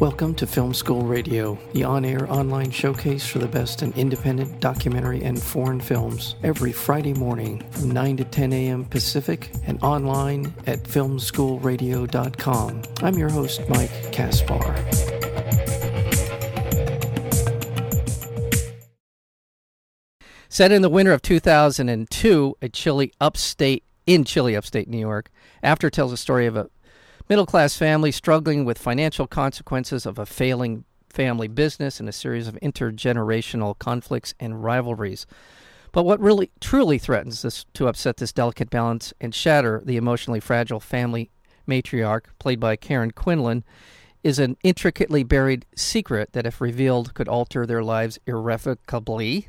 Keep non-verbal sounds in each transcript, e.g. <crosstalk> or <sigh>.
Welcome to Film School Radio, the on air online showcase for the best in independent documentary and foreign films, every Friday morning from 9 to 10 a.m. Pacific and online at filmschoolradio.com. I'm your host, Mike Kaspar. Set in the winter of 2002, a chilly upstate in chilly upstate New York, After tells a story of a middle class family struggling with financial consequences of a failing family business and a series of intergenerational conflicts and rivalries. But what really truly threatens this to upset this delicate balance and shatter the emotionally fragile family matriarch, played by Karen Quinlan, is an intricately buried secret that, if revealed, could alter their lives irrevocably.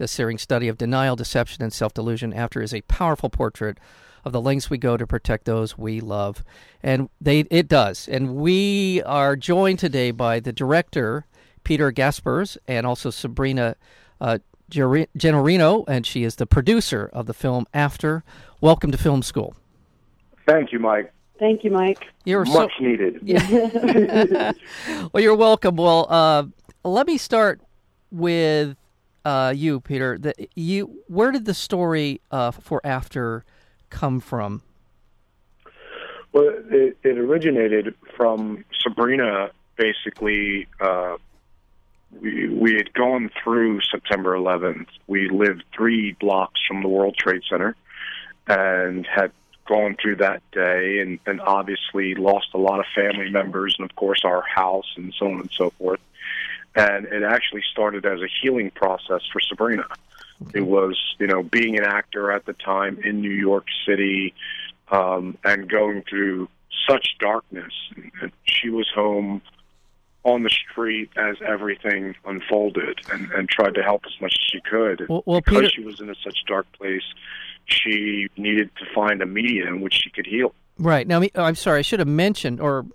A searing study of denial, deception, and self delusion. After is a powerful portrait of the lengths we go to protect those we love. And they it does. And we are joined today by the director, Peter Gaspersz, and also Sabrina uh, Gennarino, and she is the producer of the film After. Welcome to Film School. Thank you, Mike. Thank you, Mike. You're much so, needed. Yeah. <laughs> well, you're welcome. Well, uh, let me start with uh, you, Peter. The, you, where did the story uh, for After come from? Well, it, it originated from Sabrina. Basically, uh, we we had gone through September 11th. We lived three blocks from the World Trade Center, and had gone through that day, and, and obviously lost a lot of family members, and of course our house, and so on and so forth. And it actually started as a healing process for Sabrina. It was, you know, being an actor at the time in New York City um, and going through such darkness. And she was home on the street as everything unfolded and, and tried to help as much as she could. Well, well because Peter... she was in a such dark place, she needed to find a medium in which she could heal. Right. Now, I'm sorry, I should have mentioned, or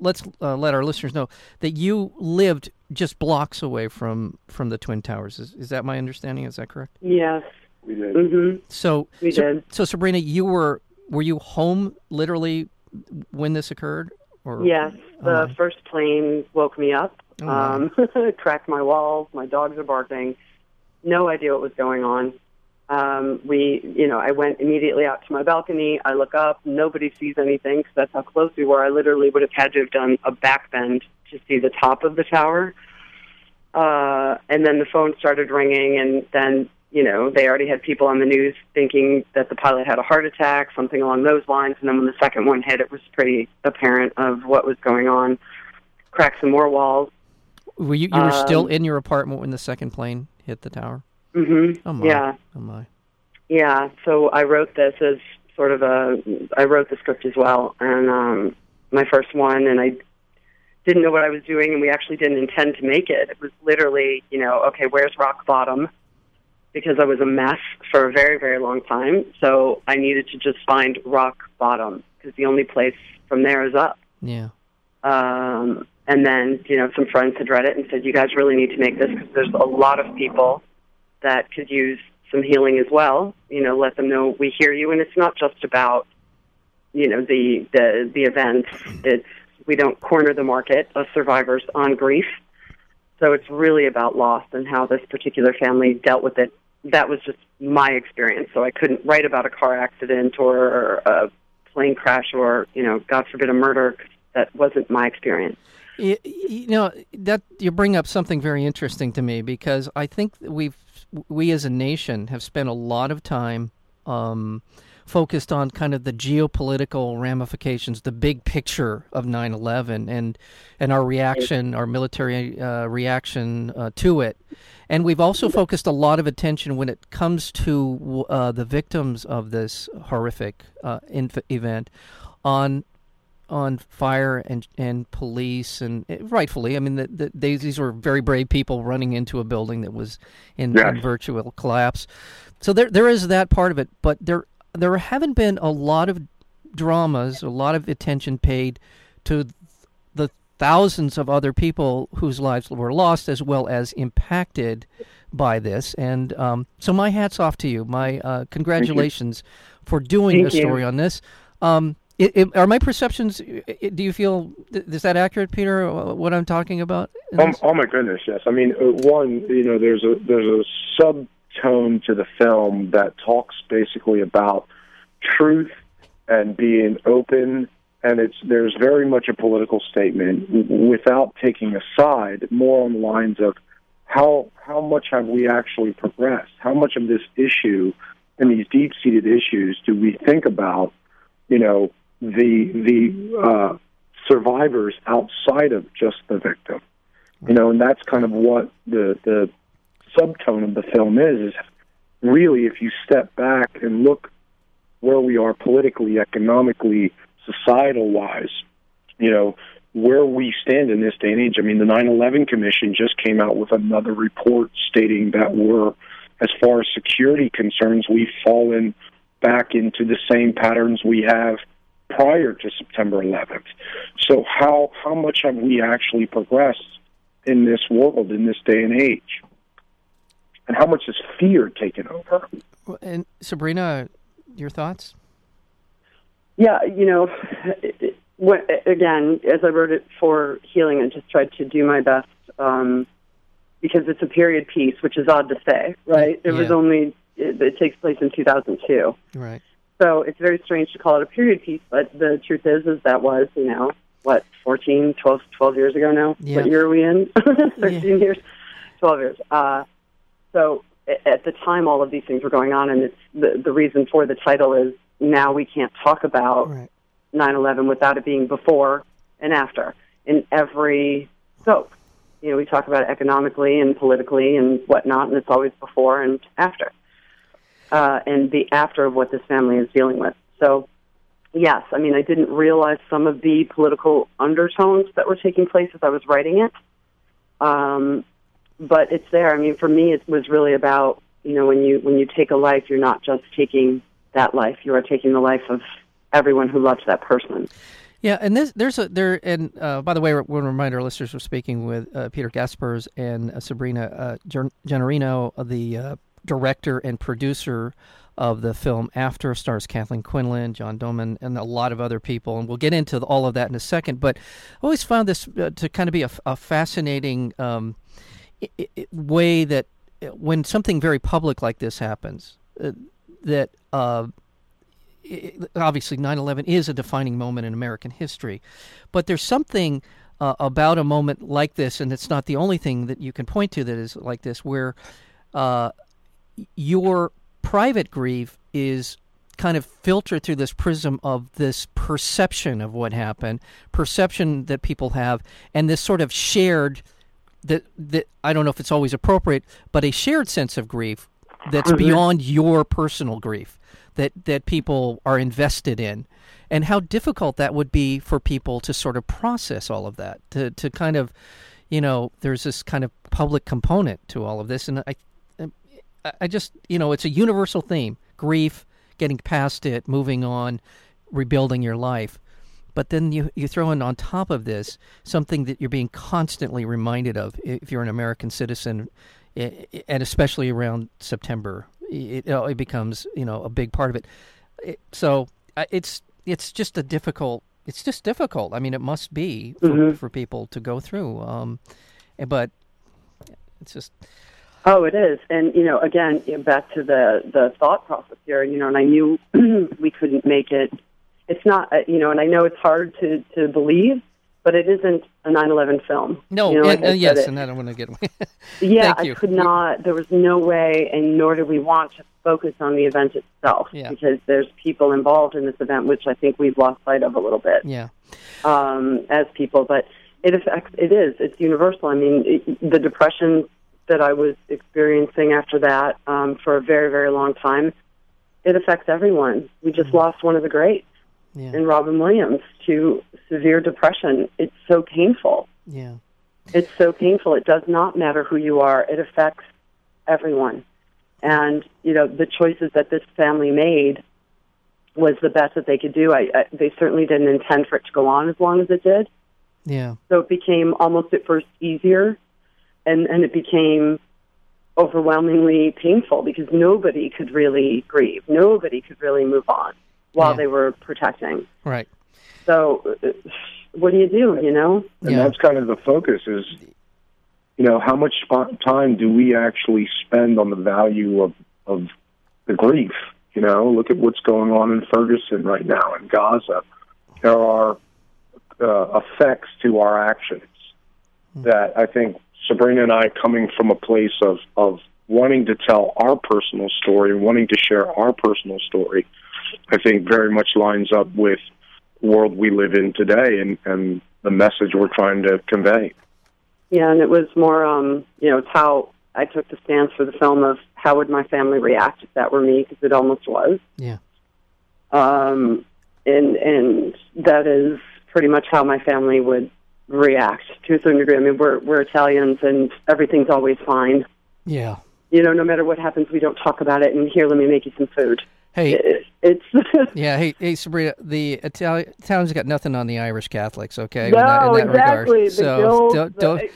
let's uh, let our listeners know that you lived just blocks away from from the twin towers. Is, is that my understanding? Is that correct? Yes, we did. Mm-hmm. So, we so, did. So, Sabrina, you were were you home literally when this occurred? Or yes, the first plane woke me up, oh, um, <laughs> cracked my walls. My dogs are barking. No idea what was going on. Um, we, you know, I went immediately out to my balcony. I look up. Nobody sees anything because that's how close we were. I literally would have had to have done a back bend to see the top of the tower. Uh, and then the phone started ringing, and then you know they already had people on the news thinking that the pilot had a heart attack, something along those lines. And then when the second one hit, it was pretty apparent of what was going on. Cracked some more walls. Were you you were um, still in your apartment when the second plane hit the tower? Mm-hmm. Oh my. Yeah. Oh my. Yeah. So I wrote this as sort of a. I wrote the script as well, and um, my first one, and I didn't know what I was doing, and we actually didn't intend to make it. It was literally, you know, okay, where's rock bottom? Because I was a mess for a very, very long time. So I needed to just find rock bottom because the only place from there is up. Yeah. Um, and then, you know, some friends had read it and said, you guys really need to make this because there's a lot of people that could use some healing as well. You know, let them know we hear you, and it's not just about, you know, the the the events. It's we don't corner the market of survivors on grief. So it's really about loss and how this particular family dealt with it. That was just my experience. So I couldn't write about a car accident or a plane crash or, you know, God forbid a murder. That wasn't my experience. You, you know that you bring up something very interesting to me because I think we've we as a nation have spent a lot of time um, focused on kind of the geopolitical ramifications, the big picture of 9/11, and and our reaction, our military uh, reaction uh, to it, and we've also focused a lot of attention when it comes to uh, the victims of this horrific uh, inf- event on on fire and and police and eh, rightfully, I mean, the, the, they, these were very brave people running into a building that was in, yes. in virtual collapse. So there there is that part of it, but there there haven't been a lot of dramas, a lot of attention paid to the thousands of other people whose lives were lost as well as impacted by this. And um, so, my hats off to you. My uh, congratulations you. for doing Thank a story you. on this. Um, it, it, are my perceptions? do you feel is that accurate, Peter? What I'm talking about? Oh, oh, my goodness, yes. I mean, uh, one, you know, there's a there's a subtone to the film that talks basically about truth and being open, and it's there's very much a political statement without taking a side, more on the lines of how how much have we actually progressed? How much of this issue and these deep seated issues do we think about? You know, the the uh, survivors outside of just the victim. You know, and that's kind of what the the subtone of the film is. Is really if you step back and look where we are politically, economically, societal wise, you know, where we stand in this day and age. I mean, the 9 11 Commission just came out with another report stating that we're, as far as security concerns, we've fallen back into the same patterns we have prior to September 11th. So how how much have we actually progressed in this world in this day and age? And how much has fear taken over? And Sabrina, your thoughts? Yeah, you know, again, as I wrote it for healing, I just tried to do my best um, because it's a period piece, which is odd to say, right? It yeah. was only it, it takes place in 2002, right? So it's very strange to call it a period piece, but the truth is, is that was, you know, what, 14, 12, 12 years ago now? Yeah. What year are we in? <laughs> 13 yeah. years? 12 years. Uh, so at the time, all of these things were going on, and it's the, the reason for the title is now we can't talk about right. 9/11 without it being before and after in every scope. You know, we talk about it economically and politically and whatnot, and it's always before and after uh, and the after of what this family is dealing with. So, yes, I mean, I didn't realize some of the political undertones that were taking place as I was writing it. Um, but it's there. I mean, for me, it was really about you know when you when you take a life, you're not just taking that life; you are taking the life of everyone who loves that person. Yeah, and this, there's a there and uh, by the way, we want to remind our listeners we're speaking with uh, Peter Gaspersz and uh, Sabrina uh, Gennarino, the uh, director and producer of the film After stars Kathleen Quinlan, John Doman, and a lot of other people. And we'll get into all of that in a second. But I always found this uh, to kind of be a, a fascinating um, way that uh, when something very public like this happens, uh, that uh, obviously 9-11 is a defining moment in American history. But there's something about a moment like this, and it's not the only thing that you can point to that is like this, where uh, your private grief is kind of filtered through this prism of this perception of what happened, perception that people have, and this sort of shared that that I don't know if it's always appropriate, but a shared sense of grief that's mm-hmm. beyond your personal grief that that people are invested in, and how difficult that would be for people to sort of process all of that, to to kind of, you know, there's this kind of public component to all of this, and I I just, you know, it's a universal theme grief, getting past it, moving on, rebuilding your life. But then you, you throw in on top of this something that you're being constantly reminded of if you're an American citizen, and especially around September. It, it becomes, you know, a big part of it. it so it's it's just a difficult. It's just difficult. I mean, it must be for, mm-hmm. for people to go through. Um, but it's just Oh, it is, and you know, again, back to the the thought process here. You know, and I knew <clears throat> we couldn't make it. It's not, uh, you know, and I know it's hard to to believe, but it isn't a 9/11 film. No, you know, and, uh, yes, it, and I don't want to get away. <laughs> yeah, I could not. There was no way, and nor did we want to focus on the event itself yeah. because there's people involved in this event, which I think we've lost sight of a little bit. Yeah, um, as people, but it affects. It is. It's universal. I mean, it, the depression that I was experiencing after that um, for a very, very long time, it affects everyone. We just mm-hmm. lost one of the greats yeah. in Robin Williams to severe depression. It's so painful. Yeah. It's so painful. It does not matter who you are. It affects everyone. And, you know, the choices that this family made was the best that they could do. I, I they certainly didn't intend for it to go on as long as it did. Yeah. So it became almost at first easier and and it became overwhelmingly painful because nobody could really grieve. Nobody could really move on. while Yeah. they were protecting. Right. So, uh, what do you do? You know? and Yeah. that's kind of the focus is you know how much time do we actually spend on the value of of the grief you know look at what's going on in ferguson right now in gaza there are uh, effects to our actions that i think sabrina and i coming from a place of of wanting to tell our personal story wanting to share our personal story i think very much lines up with the world we live in today and and the message we're trying to convey Yeah, and it was more, um, you know, it's how I took the stance for the film of how would my family react if that were me, because it almost was. Yeah. Um, and and that is pretty much how my family would react to a certain degree. I mean, we're we're Italians, and everything's always fine. Yeah. You know, no matter what happens, we don't talk about it. And here, let me make you some food. Hey. It, it's <laughs> Yeah, hey, hey, Sabrina. The Italian Italians got nothing on the Irish Catholics, okay? in no, that, in that exactly. regard. So guilt, don't, don't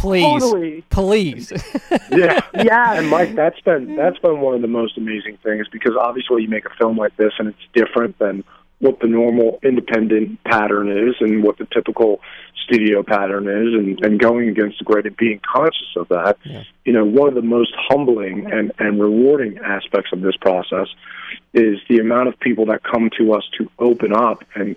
please, Totally. please. <laughs> yeah Yeah. and Mike, that's been that's been one of the most amazing things because obviously you make a film like this and it's different than what the normal independent pattern is and what the typical studio pattern is and, and going against the grain and being conscious of that. Yeah. You know, one of the most humbling and, and rewarding aspects of this process is the amount of people that come to us to open up and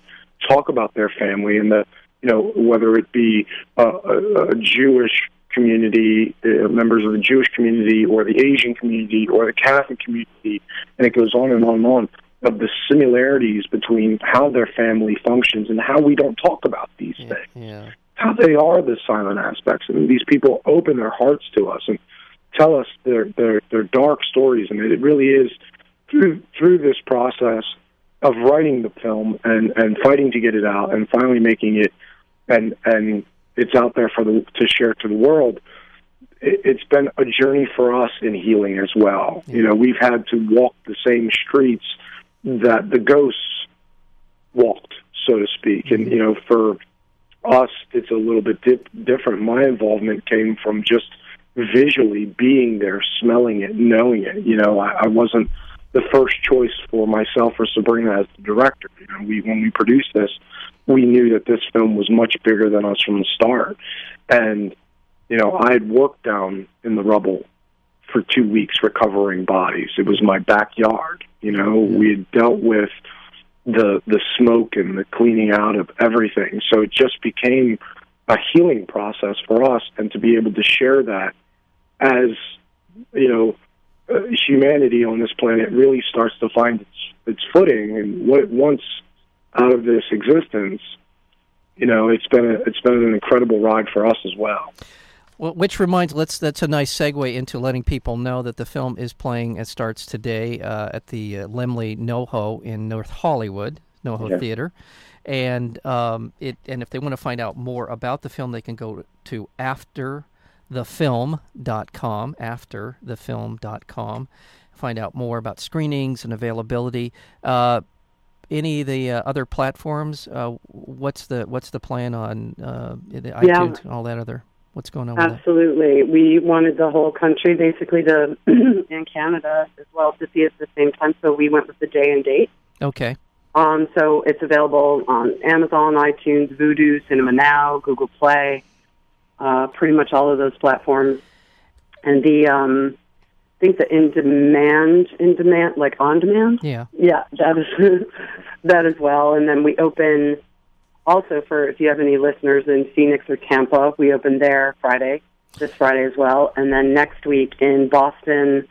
talk about their family and the you know whether it be a, a, a Jewish community, uh, members of the Jewish community, or the Asian community, or the Catholic community, and it goes on and on and on of the similarities between how their family functions and how we don't talk about these yeah, things yeah. how they are the silent aspects. I mean, these people open their hearts to us and tell us their their their dark stories, and it really is through through this process of writing the film and and fighting to get it out and finally making it and and it's out there for the to share to the world. It's been a journey for us in healing as well. You know, we've had to walk the same streets that the ghosts walked, so to speak, and you know, for us, it's a little bit dip, different. My involvement came from just visually being there, smelling it, knowing it. You know, I, I wasn't the first choice for myself or Sabrina as the director. You know, we when we produced this, we knew that this film was much bigger than us from the start, and you know, I had worked down in the rubble for two weeks recovering bodies. It was my backyard. You know, we had dealt with the the smoke and the cleaning out of everything. So it just became a healing process for us, and to be able to share that as you know, uh, humanity on this planet really starts to find its its footing and what it wants out of this existence. You know, it's been a, it's been an incredible ride for us as well. Well, which reminds let's that's a nice segue into letting people know that the film is playing. It starts today uh, at the uh, Laemmle NoHo in North Hollywood NoHo Yeah. Theater, and um, it and if they want to find out more about the film, they can go to afterthefilm.com. Afterthefilm.com, find out more about screenings and availability. Uh, any of the uh, other platforms? Uh, what's the what's the plan on uh, the iTunes and all that other? What's going on with that? Absolutely. We wanted the whole country basically to, <clears throat> and Canada as well, to see it at the same time. So we went with the day and date. Okay. Um, so it's available on Amazon, iTunes, Vudu, Cinema Now, Google Play, uh, pretty much all of those platforms. And the, um, I think the in demand, in demand, like on demand. Yeah. Yeah, that is <laughs> that as well. And then we open also for if you have any listeners in Phoenix or Tampa, we open there Friday, this Friday as well. And then next week in Boston,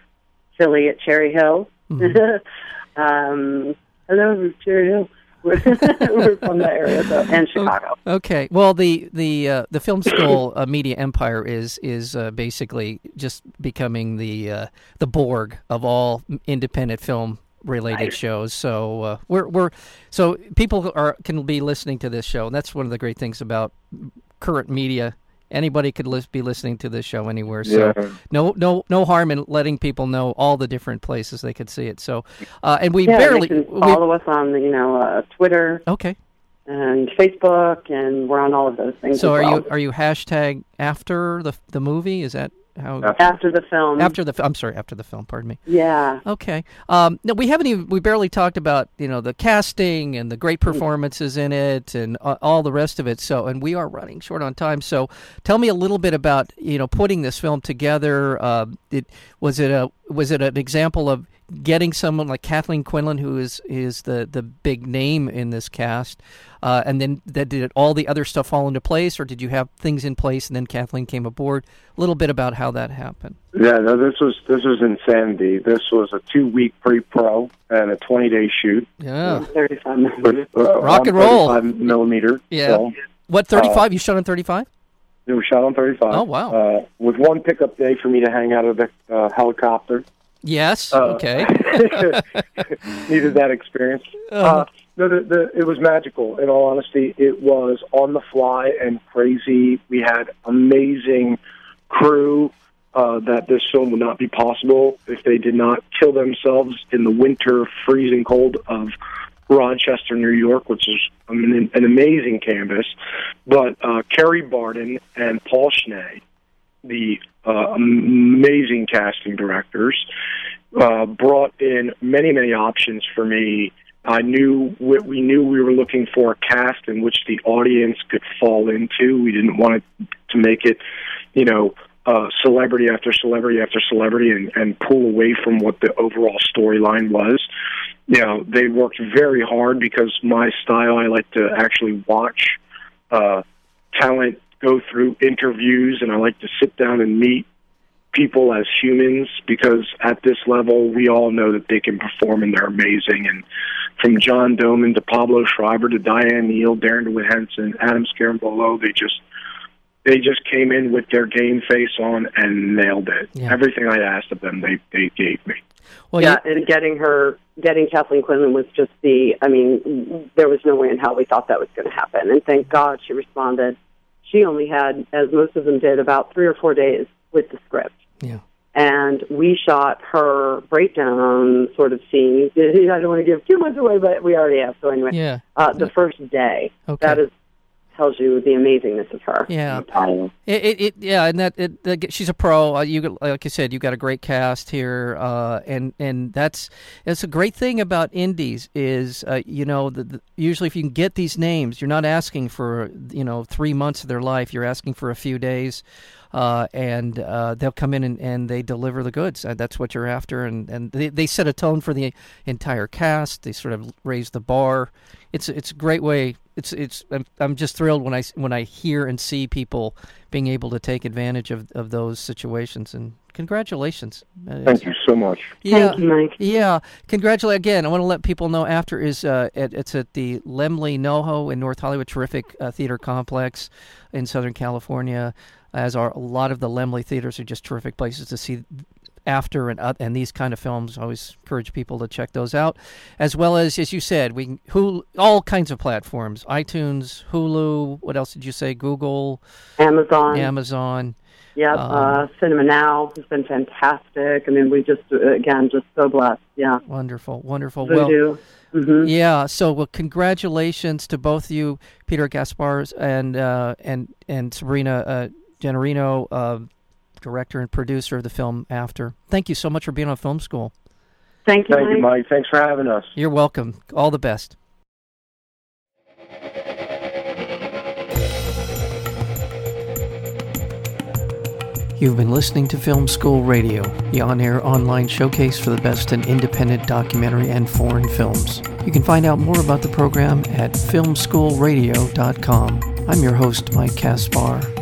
Philly at Cherry Hill. <laughs> um, hello, Cherry Hill. We're, <laughs> we're from that area, so, and Chicago. Okay. Well, the the uh, the film school uh, media empire is is uh, basically just becoming the uh, the Borg of all independent film related shows. So uh, we're we're so people are can be listening to this show, and that's one of the great things about current media. Anybody could lis- be listening to this show anywhere. So Yeah. no no no harm in letting people know all the different places they could see it. So uh, and we Yeah, barely can we- follow us on you know uh, Twitter okay. and Facebook, and we're on all of those things. So are well. you are you hashtag after the the movie? Is that how After the film. after the? I'm sorry, after the film. Pardon me. Yeah. Okay. Um, no, we haven't even we barely talked about you know the casting and the great performances in it and uh, all the rest of it. So, and we are running short on time. So, tell me a little bit about you know putting this film together. Uh, it was it a was it an example of getting someone like Kathleen Quinlan, who is is the the big name in this cast, uh, and then that did all the other stuff fall into place, or did you have things in place and then Kathleen came aboard? A little bit about how that happened. Yeah, no, this was this was insanity. This was a two week pre pro and a twenty day shoot. Yeah. 35 minutes. With, uh, Rock and roll. 35 millimeter. Yeah. film. What thirty five? you shot on thirty five? It was shot on 35. Oh, wow. Uh, with one pickup day for me to hang out of the uh, helicopter. Yes. Uh, okay. <laughs> Needed that experience. Uh-huh. Uh, no, the, the, it was magical. In all honesty, it was on the fly and crazy. We had amazing crew. Uh, that this film would not be possible if they did not kill themselves in the winter, freezing cold of Rochester, New York, which is an, an amazing canvas. But uh, Kerry Barden and Paul Schnee, the uh, amazing casting directors, uh, brought in many, many options for me. I knew we, we knew we were looking for a cast in which the audience could fall into. We didn't want it to make it, you know, uh, celebrity after celebrity after celebrity and, and pull away from what the overall storyline was. You know, they worked very hard because my style, I like to actually watch uh, talent go through interviews and I like to sit down and meet people as humans because at this level we all know that they can perform and they're amazing. And from John Doman to Pablo Schreiber to Diane Neal, Darrin DeWitt Henson, Adam Scarimbolo, they just they just came in with their game face on and nailed it. Yeah. Everything I asked of them they, they gave me. Well, yeah, and getting her, getting Kathleen Quinlan was just the, I mean, there was no way in hell we thought that was going to happen. And thank God she responded. She only had, as most of them did, about three or four days with the script. Yeah. And we shot her breakdown sort of scene. <laughs> I don't want to give too much away, but we already have. So anyway, Yeah. uh, the first day. Okay. That is tells you the amazingness of her. Yeah. It, it, it yeah, and that it, she's a pro. Uh, you like you said, you got a great cast here, uh, and and that's that's a great thing about indies is uh, you know the, the, usually if you can get these names, you're not asking for you know three months of their life. You're asking for a few days. Uh, and uh, they'll come in and, and they deliver the goods. Uh, that's what you're after, and, and they, they set a tone for the entire cast. They sort of raise the bar. It's it's a great way. It's it's I'm, I'm just thrilled when I when I hear and see people being able to take advantage of, of those situations. And congratulations. Uh, it's- Thank you so much. Yeah. Thank you, Mike. Yeah, congratulate again. I want to let people know after is uh, at, it's at the Laemmle NoHo in North Hollywood, terrific uh, theater complex in Southern California. As are a lot of the Laemmle theaters are just terrific places to see after and uh, and these kind of films. I always encourage people to check those out, as well as as you said, we Hulu, all kinds of platforms: iTunes, Hulu. What else did you say? Google, Amazon. Amazon. Yep. Um, uh, Cinema Now has been fantastic. I mean, we just, uh, again, just so blessed. Yeah. Wonderful, wonderful. Well, Vudu. hmm Yeah. So, well, congratulations to both of you, Peter Gaspersz and uh, and and Sabrina uh, Gennarino, uh, director and producer of the film. After, thank you so much for being on Film School. Thank you, Thank you, Mike. Thanks for having us. You're welcome. All the best. You've been listening to Film School Radio, the on air online showcase for the best in independent documentary and foreign films. You can find out more about the program at filmschoolradio.com. I'm your host, Mike Kaspar.